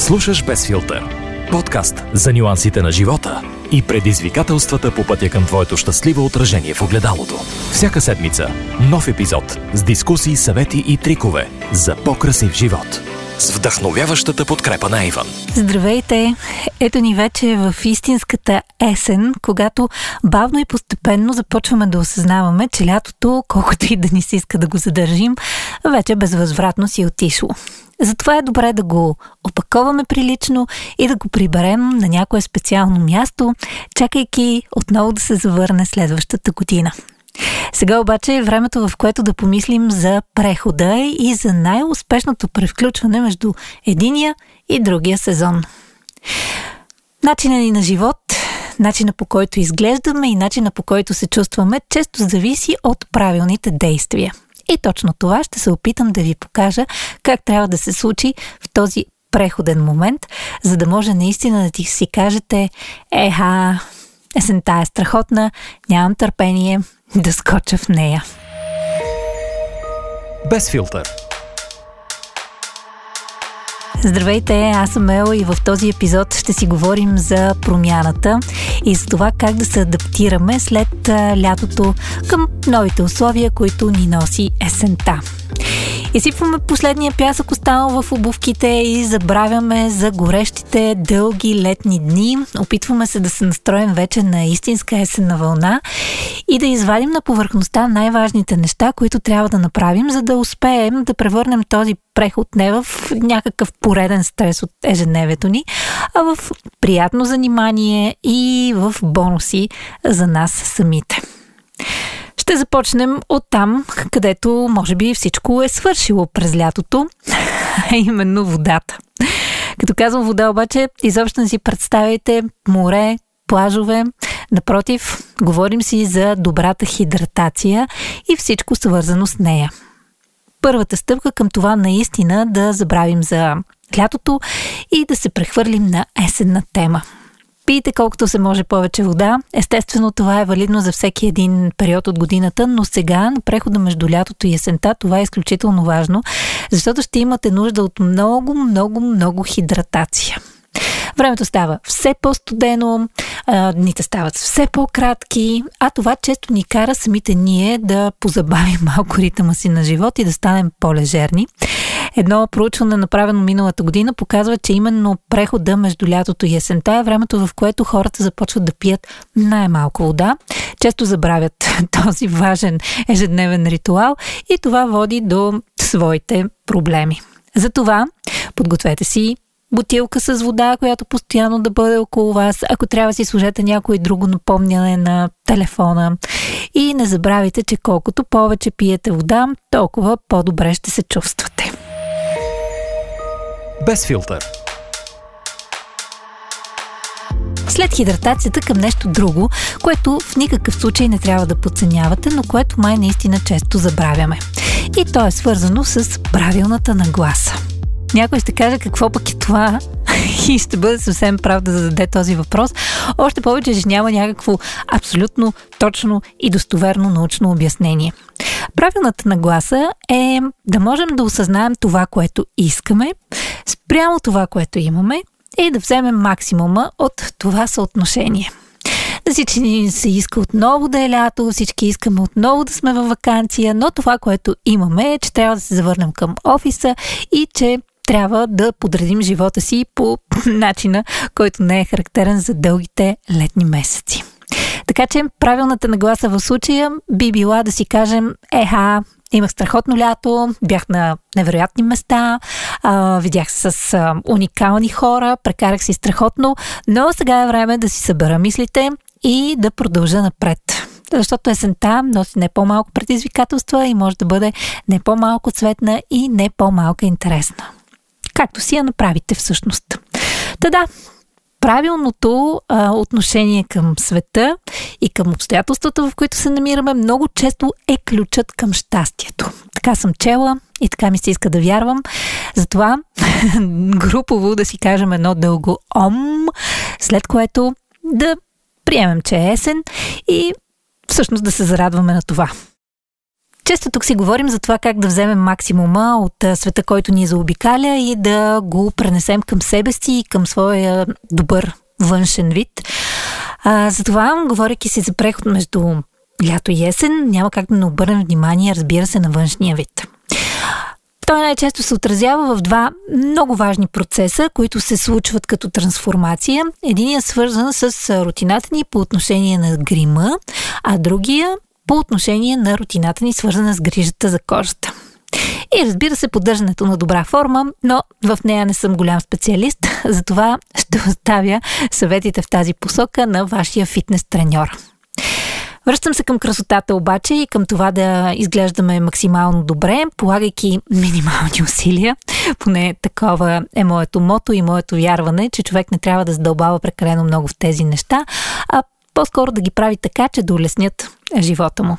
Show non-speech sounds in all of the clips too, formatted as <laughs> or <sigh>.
Слушаш без филтър. Подкаст за нюансите на живота и предизвикателствата по пътя към твоето щастливо отражение в огледалото. Всяка седмица нов епизод с дискусии, съвети и трикове за по-красив живот. С вдъхновяващата подкрепа на Иван. Здравейте! Ето ни вече в истинската есен, когато бавно и постепенно започваме да осъзнаваме, че лятото, колкото и да ни се иска да го задържим, вече безвъзвратно си е отишло. Затова е добре да го опаковаме прилично и да го приберем на някое специално място, чакайки отново да се завърне следващата година. Сега обаче е времето, в което да помислим за прехода и за най-успешното превключване между единия и другия сезон. Начина ни на живот, начина по който изглеждаме и начина по който се чувстваме често зависи от правилните действия. И точно това ще се опитам да ви покажа как трябва да се случи в този преходен момент, за да може наистина да ти си кажете еха, есента е страхотна, нямам търпение да скоча в нея. Без филтър. Здравейте, аз съм Ела и в този епизод ще си говорим за промяната и за това как да се адаптираме след лятото към новите условия, които ни носи есента. Изсипваме последния пясък останал в обувките и забравяме за горещите дълги летни дни. Опитваме се да се настроим вече на истинска есенна вълна и да извадим на повърхността най-важните неща, които трябва да направим, за да успеем да превърнем този преход не в някакъв пореден стрес от ежедневието ни, а в приятно занимание и в бонуси за нас самите. Ще започнем от там, където може би всичко е свършило през лятото, а именно водата. Като казвам вода обаче, изобщо не си представяйте море, плажове. Напротив, говорим си за добрата хидратация и всичко свързано с нея. Първата стъпка към това наистина да забравим за лятото и да се прехвърлим на есенна тема – Пийте колкото се може повече вода. Естествено, това е валидно за всеки един период от годината, но сега, на прехода между лятото и есента, това е изключително важно, защото ще имате нужда от много, много, много хидратация. Времето става все по-студено, дните стават все по-кратки, а това често ни кара самите ние да позабавим малко ритъма си на живот и да станем по-лежерни. Едно проучване, направено миналата година, показва, че именно прехода между лятото и есента е времето, в което хората започват да пият най-малко вода. Често забравят <laughs> този важен ежедневен ритуал и това води до своите проблеми. Затова подгответе си бутилка с вода, която постоянно да бъде около вас. Ако трябва си служете някое друго напомняне на телефона. И не забравяйте, че колкото повече пиете вода, толкова по-добре ще се чувствате. Без филтър. След хидратацията към нещо друго, което в никакъв случай не трябва да подценявате, но което май наистина често забравяме. И то е свързано с правилната нагласа. Някой ще каже какво пък е това <laughs> и ще бъде съвсем прав да зададе този въпрос. Още повече, че няма някакво абсолютно точно и достоверно научно обяснение. Правилната нагласа е да можем да осъзнаем това, което искаме, спрямо това, което имаме и да вземем максимума от това съотношение. Да всички ни се иска отново да е лято, всички искаме отново да сме във вакансия, но това, което имаме е, че трябва да се завърнем към офиса и че трябва да подредим живота си по <clears throat> начина, който не е характерен за дългите летни месеци. Така че правилната нагласа в случая би била да си кажем, еха, имах страхотно лято, бях на невероятни места, а, видях се с а, уникални хора, прекарах си страхотно, но сега е време да си събера мислите и да продължа напред. Защото есента носи не по-малко предизвикателства и може да бъде не по-малко цветна и не по-малко интересна както си я направите всъщност. Та да, правилното а, отношение към света и към обстоятелствата, в които се намираме, много често е ключът към щастието. Така съм чела и така ми се иска да вярвам. Затова <laughs> групово да си кажем едно дълго ом, след което да приемем, че е есен и всъщност да се зарадваме на това. Често тук си говорим за това как да вземем максимума от света, който ни заобикаля и да го пренесем към себе си и към своя добър външен вид. А, затова, говоряки си за преход между лято и есен, няма как да не обърнем внимание, разбира се, на външния вид. Той най-често се отразява в два много важни процеса, които се случват като трансформация. Единият е свързан с рутината ни по отношение на грима, а другия по отношение на рутината ни, свързана с грижата за кожата. И разбира се, поддържането на добра форма, но в нея не съм голям специалист, <laughs> затова ще оставя съветите в тази посока на вашия фитнес треньор. Връщам се към красотата обаче и към това да изглеждаме максимално добре, полагайки минимални <laughs> усилия. Поне такова е моето мото и моето вярване, че човек не трябва да задълбава прекалено много в тези неща, а по-скоро да ги прави така, че да улеснят живота му.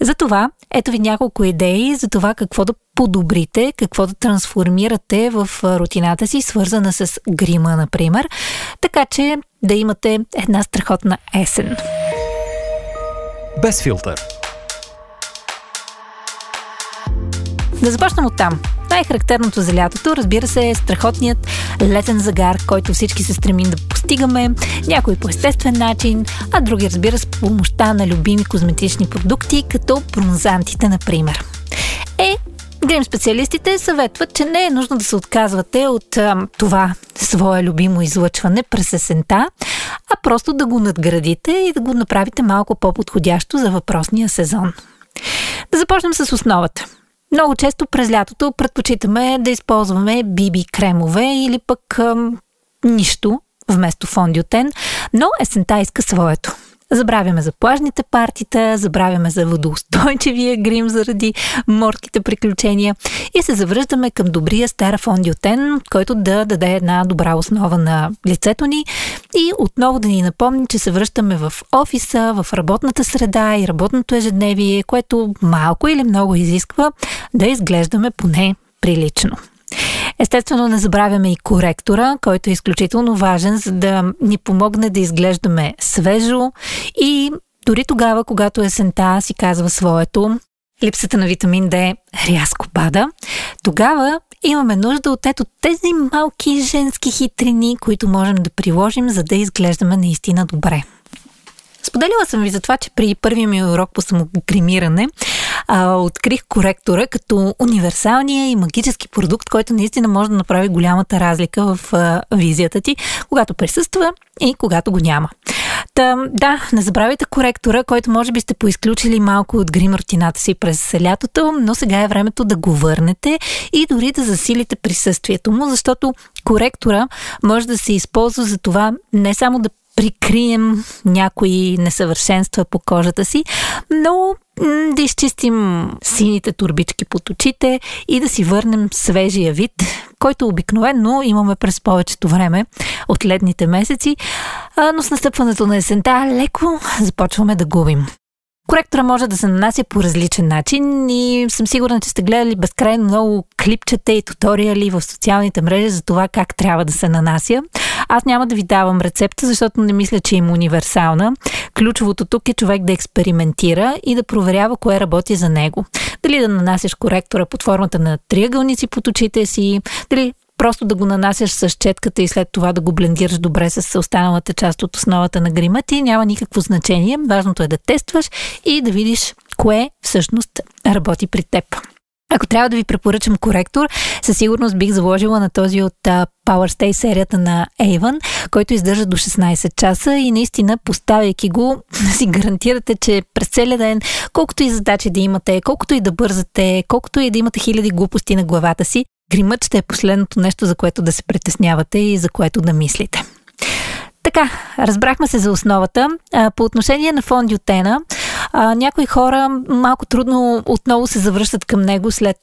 Затова, ето ви няколко идеи за това какво да подобрите, какво да трансформирате в рутината си, свързана с грима, например, така че да имате една страхотна есен. Без филтър. Да започнем от там. Най-характерното за лятото, разбира се, е страхотният летен загар, който всички се стремим да постигаме, някой по естествен начин, а други, разбира, с помощта на любими козметични продукти, като бронзантите, например. Е, Грим специалистите съветват, че не е нужно да се отказвате от а, това свое любимо излъчване през есента, а просто да го надградите и да го направите малко по-подходящо за въпросния сезон. Да започнем с основата. Много често през лятото предпочитаме да използваме биби кремове или пък ам, нищо вместо фондиотен, но есента иска своето. Забравяме за плажните партита, забравяме за водоустойчивия грим заради морските приключения и се завръждаме към добрия стар фондиотен, който да даде една добра основа на лицето ни и отново да ни напомни, че се връщаме в офиса, в работната среда и работното ежедневие, което малко или много изисква да изглеждаме поне прилично. Естествено, не забравяме и коректора, който е изключително важен, за да ни помогне да изглеждаме свежо. И дори тогава, когато есента си казва своето, липсата на витамин D рязко пада, тогава имаме нужда от ето тези малки женски хитрини, които можем да приложим, за да изглеждаме наистина добре. Споделила съм ви за това, че при първия ми урок по самогримиране а, открих коректора като универсалния и магически продукт, който наистина може да направи голямата разлика в а, визията ти, когато присъства и когато го няма. Та, да, не забравяйте коректора, който може би сте поизключили малко от грим рутината си през лятото, но сега е времето да го върнете и дори да засилите присъствието му, защото коректора може да се използва за това не само да прикрием някои несъвършенства по кожата си, но да изчистим сините турбички под очите и да си върнем свежия вид, който обикновено имаме през повечето време от летните месеци, но с настъпването на есента леко започваме да губим. Коректора може да се нанася по различен начин и съм сигурна, че сте гледали безкрайно много клипчета и туториали в социалните мрежи за това как трябва да се нанася. Аз няма да ви давам рецепта, защото не мисля, че има универсална. Ключовото тук е човек да експериментира и да проверява кое работи за него. Дали да нанасяш коректора под формата на триъгълници под очите си, дали просто да го нанасяш с четката и след това да го блендираш добре с останалата част от основата на грима ти, няма никакво значение. Важното е да тестваш и да видиш кое всъщност работи при теб. Ако трябва да ви препоръчам коректор, със сигурност бих заложила на този от uh, Power Stay серията на Avon, който издържа до 16 часа и наистина поставяйки го, <laughs> си гарантирате, че през целия ден, колкото и задачи да имате, колкото и да бързате, колкото и да имате хиляди глупости на главата си, гримът ще е последното нещо, за което да се притеснявате и за което да мислите. Така, разбрахме се за основата. По отношение на фондиотена, някои хора малко трудно отново се завръщат към него след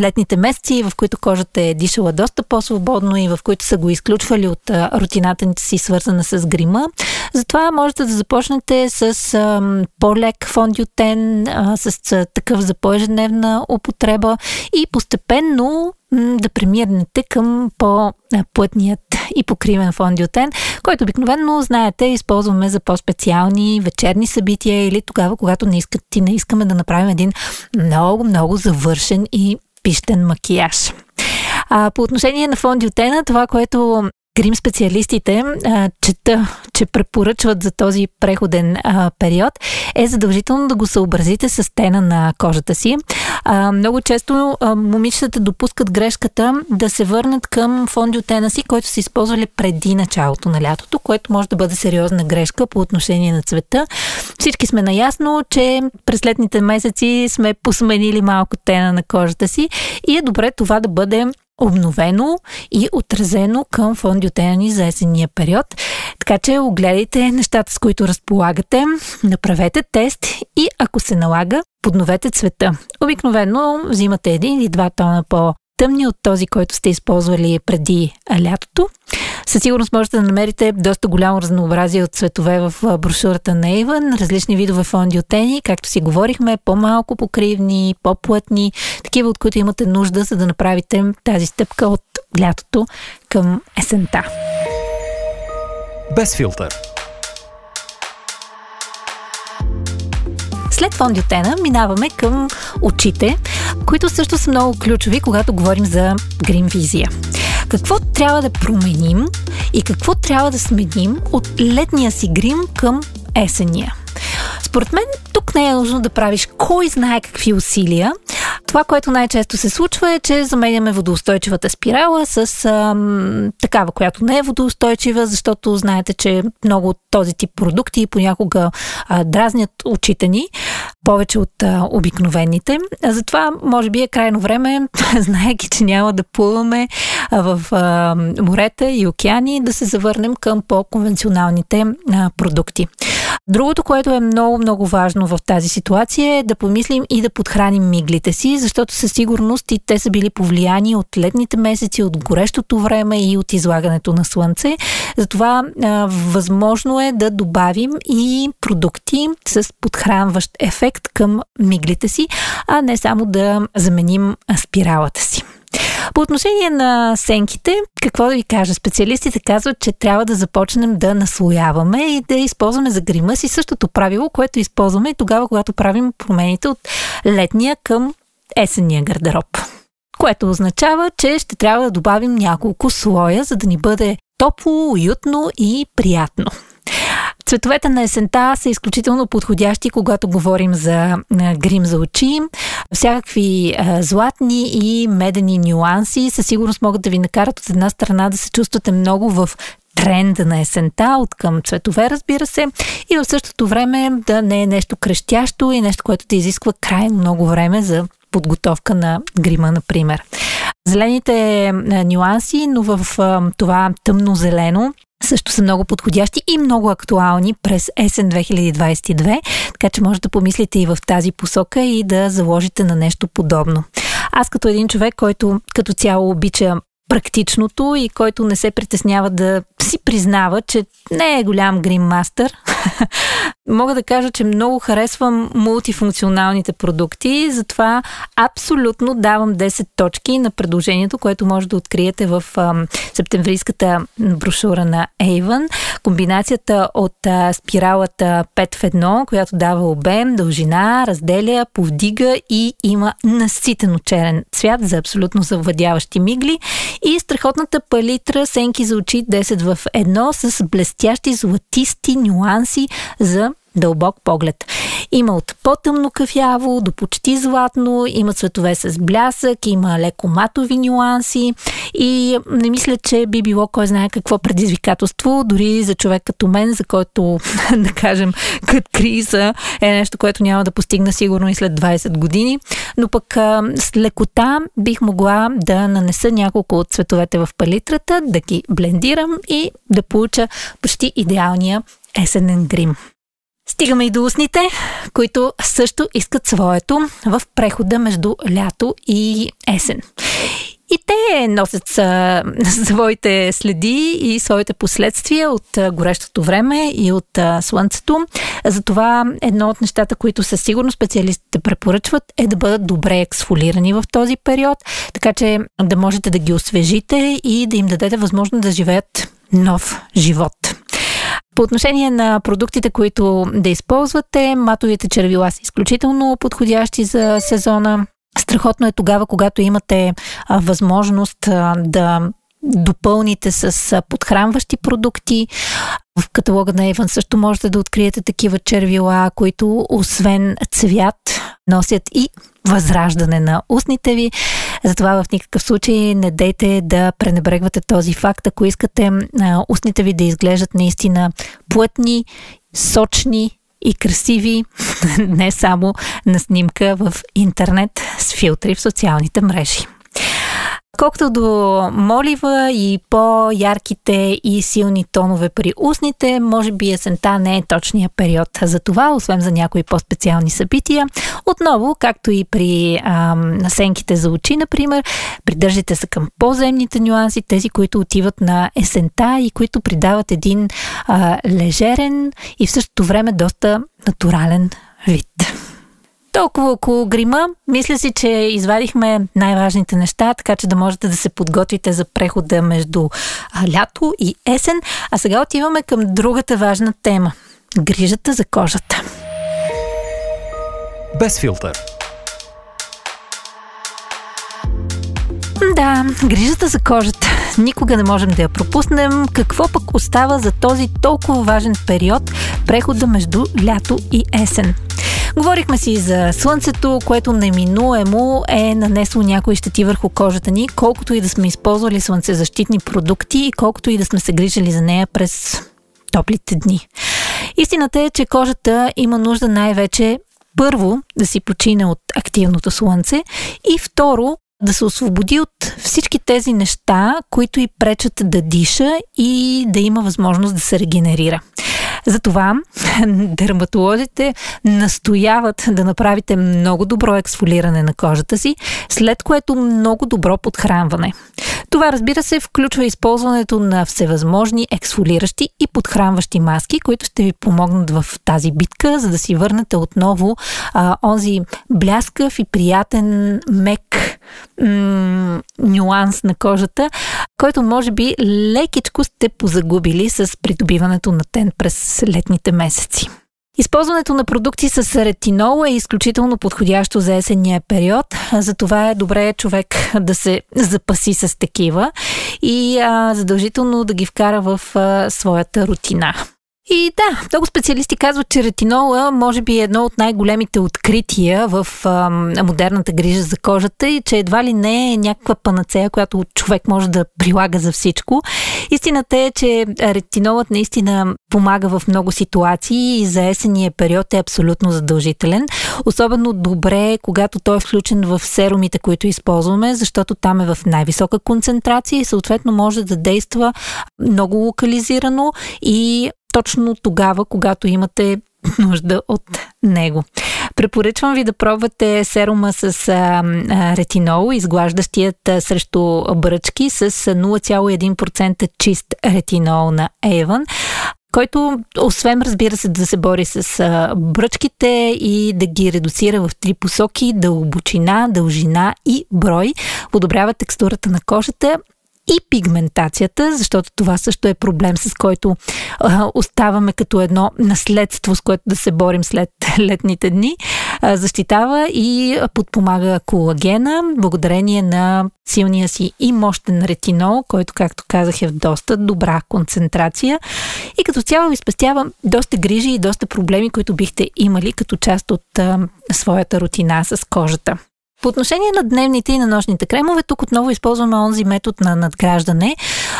летните месеци, в които кожата е дишала доста по-свободно и в които са го изключвали от рутината си, свързана с грима, Затова можете да започнете с а, по-лек фондиотен, а, с а, такъв за по-ежедневна употреба и постепенно да премирнете към по-плътният и покривен фондиотен, който обикновено, знаете, използваме за по-специални вечерни събития или тогава, когато не, искат, ти не искаме да направим един много, много завършен и пищен макияж. А, по отношение на фондиотена, това, което Грим специалистите а, чета, че препоръчват за този преходен а, период, е задължително да го съобразите с тена на кожата си. А, много често а, момичетата допускат грешката да се върнат към фондиотена си, който са използвали преди началото на лятото, което може да бъде сериозна грешка по отношение на цвета. Всички сме наясно, че през летните месеци сме посменили малко тена на кожата си и е добре това да бъде обновено и отразено към фондиотена ни за есенния период. Така че огледайте нещата, с които разполагате, направете тест и ако се налага, подновете цвета. Обикновено взимате един или два тона по тъмни от този, който сте използвали преди лятото. Със сигурност можете да намерите доста голямо разнообразие от цветове в брошурата на Avon, различни видове фондиотени, както си говорихме, по-малко покривни, по-плътни, такива, от които имате нужда, за да направите тази стъпка от лятото към есента. Без филтър. След фондиотена минаваме към очите, които също са много ключови, когато говорим за грим визия. Какво трябва да променим и какво трябва да сменим от летния си грим към есения? Според мен тук не е нужно да правиш кой знае какви усилия. Това, което най-често се случва е, че заменяме водоустойчивата спирала с ам, такава, която не е водоустойчива, защото знаете, че много от този тип продукти понякога а, дразнят очите ни повече от а, обикновените. А затова, може би е крайно време, <laughs> знаеки, че няма да плуваме в а, морета и океани, да се завърнем към по-конвенционалните а, продукти. Другото, което е много, много важно в тази ситуация е да помислим и да подхраним миглите си, защото със сигурност и те са били повлияни от летните месеци, от горещото време и от излагането на слънце. Затова а, възможно е да добавим и продукти с подхранващ ефект към миглите си, а не само да заменим спиралата си. По отношение на сенките, какво да ви кажа? Специалистите казват, че трябва да започнем да наслояваме и да използваме за грима си същото правило, което използваме и тогава, когато правим промените от летния към есенния гардероб. Което означава, че ще трябва да добавим няколко слоя, за да ни бъде топло, уютно и приятно. Цветовете на есента са изключително подходящи, когато говорим за грим за очи. Всякакви златни и медени нюанси със сигурност могат да ви накарат от една страна да се чувствате много в тренда на есента, от към цветове, разбира се, и в същото време да не е нещо крещящо и нещо, което да изисква крайно много време за подготовка на грима, например. Зелените нюанси, но в това тъмно-зелено също са много подходящи и много актуални през есен 2022, така че може да помислите и в тази посока и да заложите на нещо подобно. Аз като един човек, който като цяло обича практичното и който не се притеснява да си признава, че не е голям гриммастър. <laughs> Мога да кажа, че много харесвам мултифункционалните продукти, затова абсолютно давам 10 точки на предложението, което може да откриете в а, септемврийската брошура на Avon. Комбинацията от а, спиралата 5 в 1, която дава обем, дължина, разделя, повдига и има наситено черен цвят за абсолютно завладяващи мигли и страхотната палитра сенки за очи 10 в едно с блестящи златисти нюанси за дълбок поглед. Има от по-тъмно кафяво до почти златно, има цветове с блясък, има леко матови нюанси. И не мисля, че би било кой знае какво предизвикателство, дори за човек като мен, за който, <laughs> да кажем, кът криза е нещо, което няма да постигна сигурно и след 20 години, но пък с лекота бих могла да нанеса няколко от цветовете в палитрата, да ги блендирам и да получа почти идеалния есенен грим. Стигаме и до устните, които също искат своето в прехода между лято и есен. И те носят а, <laughs> своите следи и своите последствия от а, горещото време и от а, слънцето. Затова едно от нещата, които със сигурност специалистите препоръчват е да бъдат добре ексфолирани в този период, така че да можете да ги освежите и да им дадете възможност да живеят нов живот. По отношение на продуктите, които да използвате, матовите червила са изключително подходящи за сезона. Страхотно е тогава, когато имате а, възможност а, да допълните с подхранващи продукти. В каталога на Еван също можете да откриете такива червила, които освен цвят носят и възраждане на устните ви. Затова в никакъв случай не дейте да пренебрегвате този факт, ако искате устните ви да изглеждат наистина плътни, сочни и красиви, <laughs> не само на снимка в интернет с филтри в социалните мрежи. Колкото до молива и по-ярките и силни тонове при устните, може би есента не е точния период за това, освен за някои по-специални събития. Отново, както и при ам, насенките за очи, например, придържите се към по-земните нюанси, тези, които отиват на есента и които придават един а, лежерен и в същото време доста натурален вид. Толкова около грима. Мисля си, че извадихме най-важните неща, така че да можете да се подготвите за прехода между лято и есен. А сега отиваме към другата важна тема грижата за кожата. Без филтър. Да, грижата за кожата. Никога не можем да я пропуснем. Какво пък остава за този толкова важен период, прехода между лято и есен? Говорихме си за слънцето, което неминуемо е нанесло някои щети върху кожата ни, колкото и да сме използвали слънцезащитни продукти и колкото и да сме се грижали за нея през топлите дни. Истината е, че кожата има нужда най-вече първо да си почине от активното слънце и второ да се освободи от всички тези неща, които и пречат да диша и да има възможност да се регенерира. Затова <laughs> дерматолозите настояват да направите много добро ексфолиране на кожата си, след което много добро подхранване. Това, разбира се, включва използването на всевъзможни ексфолиращи и подхранващи маски, които ще ви помогнат в тази битка, за да си върнете отново а, онзи бляскав и приятен мек м- нюанс на кожата, който може би лекичко сте позагубили с придобиването на тен през летните месеци. Използването на продукти с ретинол е изключително подходящо за есенния период, затова е добре човек да се запаси с такива и а, задължително да ги вкара в а, своята рутина. И да, много специалисти казват, че ретинола може би е едно от най-големите открития в а, модерната грижа за кожата и че едва ли не е някаква панацея, която човек може да прилага за всичко. Истината е, че ретинолът наистина помага в много ситуации и за есения период е абсолютно задължителен. Особено добре, когато той е включен в серумите, които използваме, защото там е в най-висока концентрация и съответно може да действа много локализирано и точно тогава, когато имате <laughs> нужда от него. Препоръчвам ви да пробвате серума с а, а, ретинол, изглаждащият а, срещу бръчки с 0,1% чист ретинол на Avon който, освен, разбира се, да се бори с а, бръчките и да ги редуцира в три посоки дълбочина, дължина и брой, подобрява текстурата на кожата и пигментацията, защото това също е проблем, с който а, оставаме като едно наследство, с което да се борим след <laughs> летните дни. А, защитава и подпомага колагена, благодарение на силния си и мощен ретинол, който, както казах, е в доста добра концентрация. И като цяло ви спестява доста грижи и доста проблеми, които бихте имали като част от а, своята рутина с кожата. По отношение на дневните и на нощните кремове, тук отново използваме онзи метод на надграждане,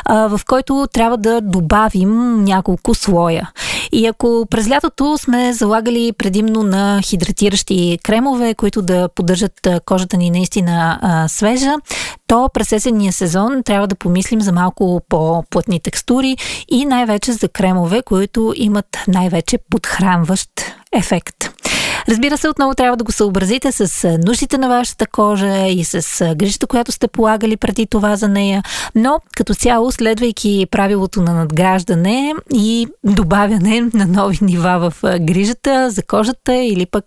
в който трябва да добавим няколко слоя. И ако през лятото сме залагали предимно на хидратиращи кремове, които да поддържат кожата ни наистина свежа, то през есенния сезон трябва да помислим за малко по-плътни текстури и най-вече за кремове, които имат най-вече подхранващ ефект. Разбира се, отново трябва да го съобразите с нуждите на вашата кожа и с грижата, която сте полагали преди това за нея, но като цяло, следвайки правилото на надграждане и добавяне на нови нива в грижата за кожата или пък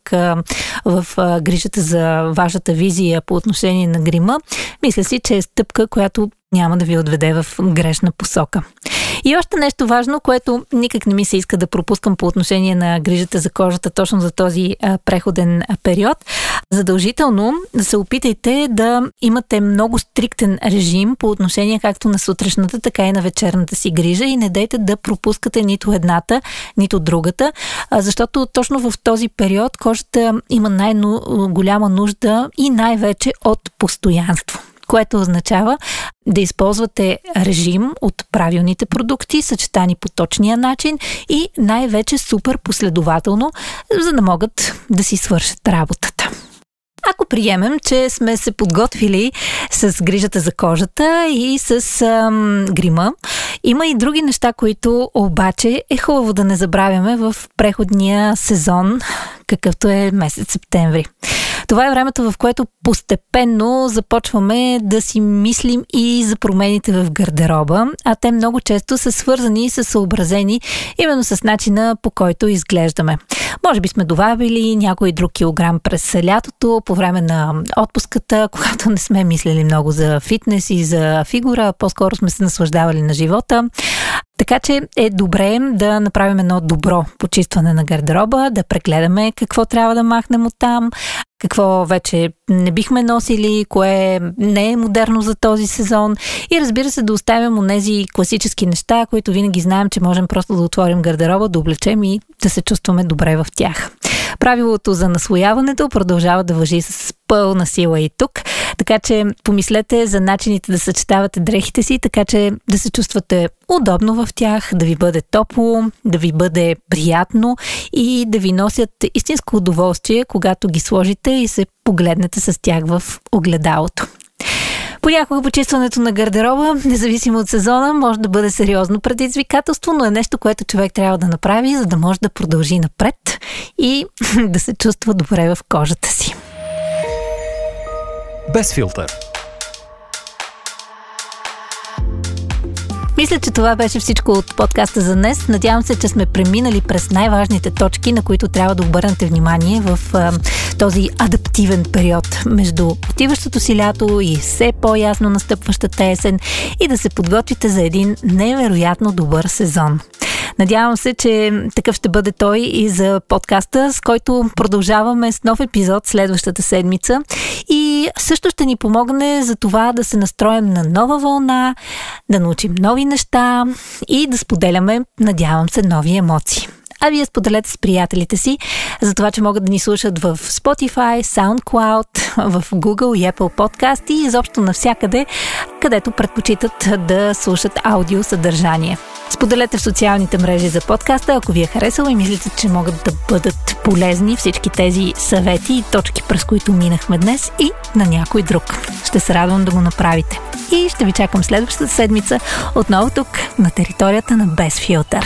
в грижата за вашата визия по отношение на грима, мисля си, че е стъпка, която няма да ви отведе в грешна посока. И още нещо важно, което никак не ми се иска да пропускам по отношение на грижата за кожата точно за този а, преходен период. Задължително се опитайте да имате много стриктен режим по отношение както на сутрешната, така и на вечерната си грижа и не дайте да пропускате нито едната, нито другата, защото точно в този период кожата има най-голяма нужда и най-вече от постоянство което означава да използвате режим от правилните продукти, съчетани по точния начин и най-вече супер последователно, за да могат да си свършат работата. Ако приемем, че сме се подготвили с грижата за кожата и с ам, грима, има и други неща, които обаче е хубаво да не забравяме в преходния сезон, какъвто е месец септември. Това е времето, в което постепенно започваме да си мислим и за промените в гардероба, а те много често са свързани и са съобразени именно с начина по който изглеждаме. Може би сме добавили някой друг килограм през лятото, по време на отпуската, <laughs> когато не сме мислили много за фитнес и за фигура, по-скоро сме се наслаждавали на живота. Така че е добре да направим едно добро почистване на гардероба, да прегледаме какво трябва да махнем от там, какво вече не бихме носили, кое не е модерно за този сезон и разбира се да оставим онези класически неща, които винаги знаем, че можем просто да отворим гардероба, да облечем и да се чувстваме добре в тях. Правилото за наслояването продължава да въжи с пълна сила и тук, така че помислете за начините да съчетавате дрехите си, така че да се чувствате удобно в тях, да ви бъде топло, да ви бъде приятно и да ви носят истинско удоволствие, когато ги сложите и се погледнете с тях в огледалото. Понякога почистването на гардероба, независимо от сезона, може да бъде сериозно предизвикателство, но е нещо, което човек трябва да направи, за да може да продължи напред и <laughs> да се чувства добре в кожата си. Без филтър. Мисля, че това беше всичко от подкаста за днес. Надявам се, че сме преминали през най-важните точки, на които трябва да обърнете внимание в а, този адаптивен период между отиващото си лято и все по-ясно настъпващата есен и да се подготвите за един невероятно добър сезон. Надявам се, че такъв ще бъде той и за подкаста, с който продължаваме с нов епизод следващата седмица. И също ще ни помогне за това да се настроим на нова вълна, да научим нови неща и да споделяме, надявам се, нови емоции а вие споделете с приятелите си за това, че могат да ни слушат в Spotify, SoundCloud, в Google и Apple Podcast и изобщо навсякъде, където предпочитат да слушат аудио съдържание. Споделете в социалните мрежи за подкаста, ако ви е харесало и мислите, че могат да бъдат полезни всички тези съвети и точки, през които минахме днес и на някой друг. Ще се радвам да го направите. И ще ви чакам следващата седмица отново тук на територията на Без филтър.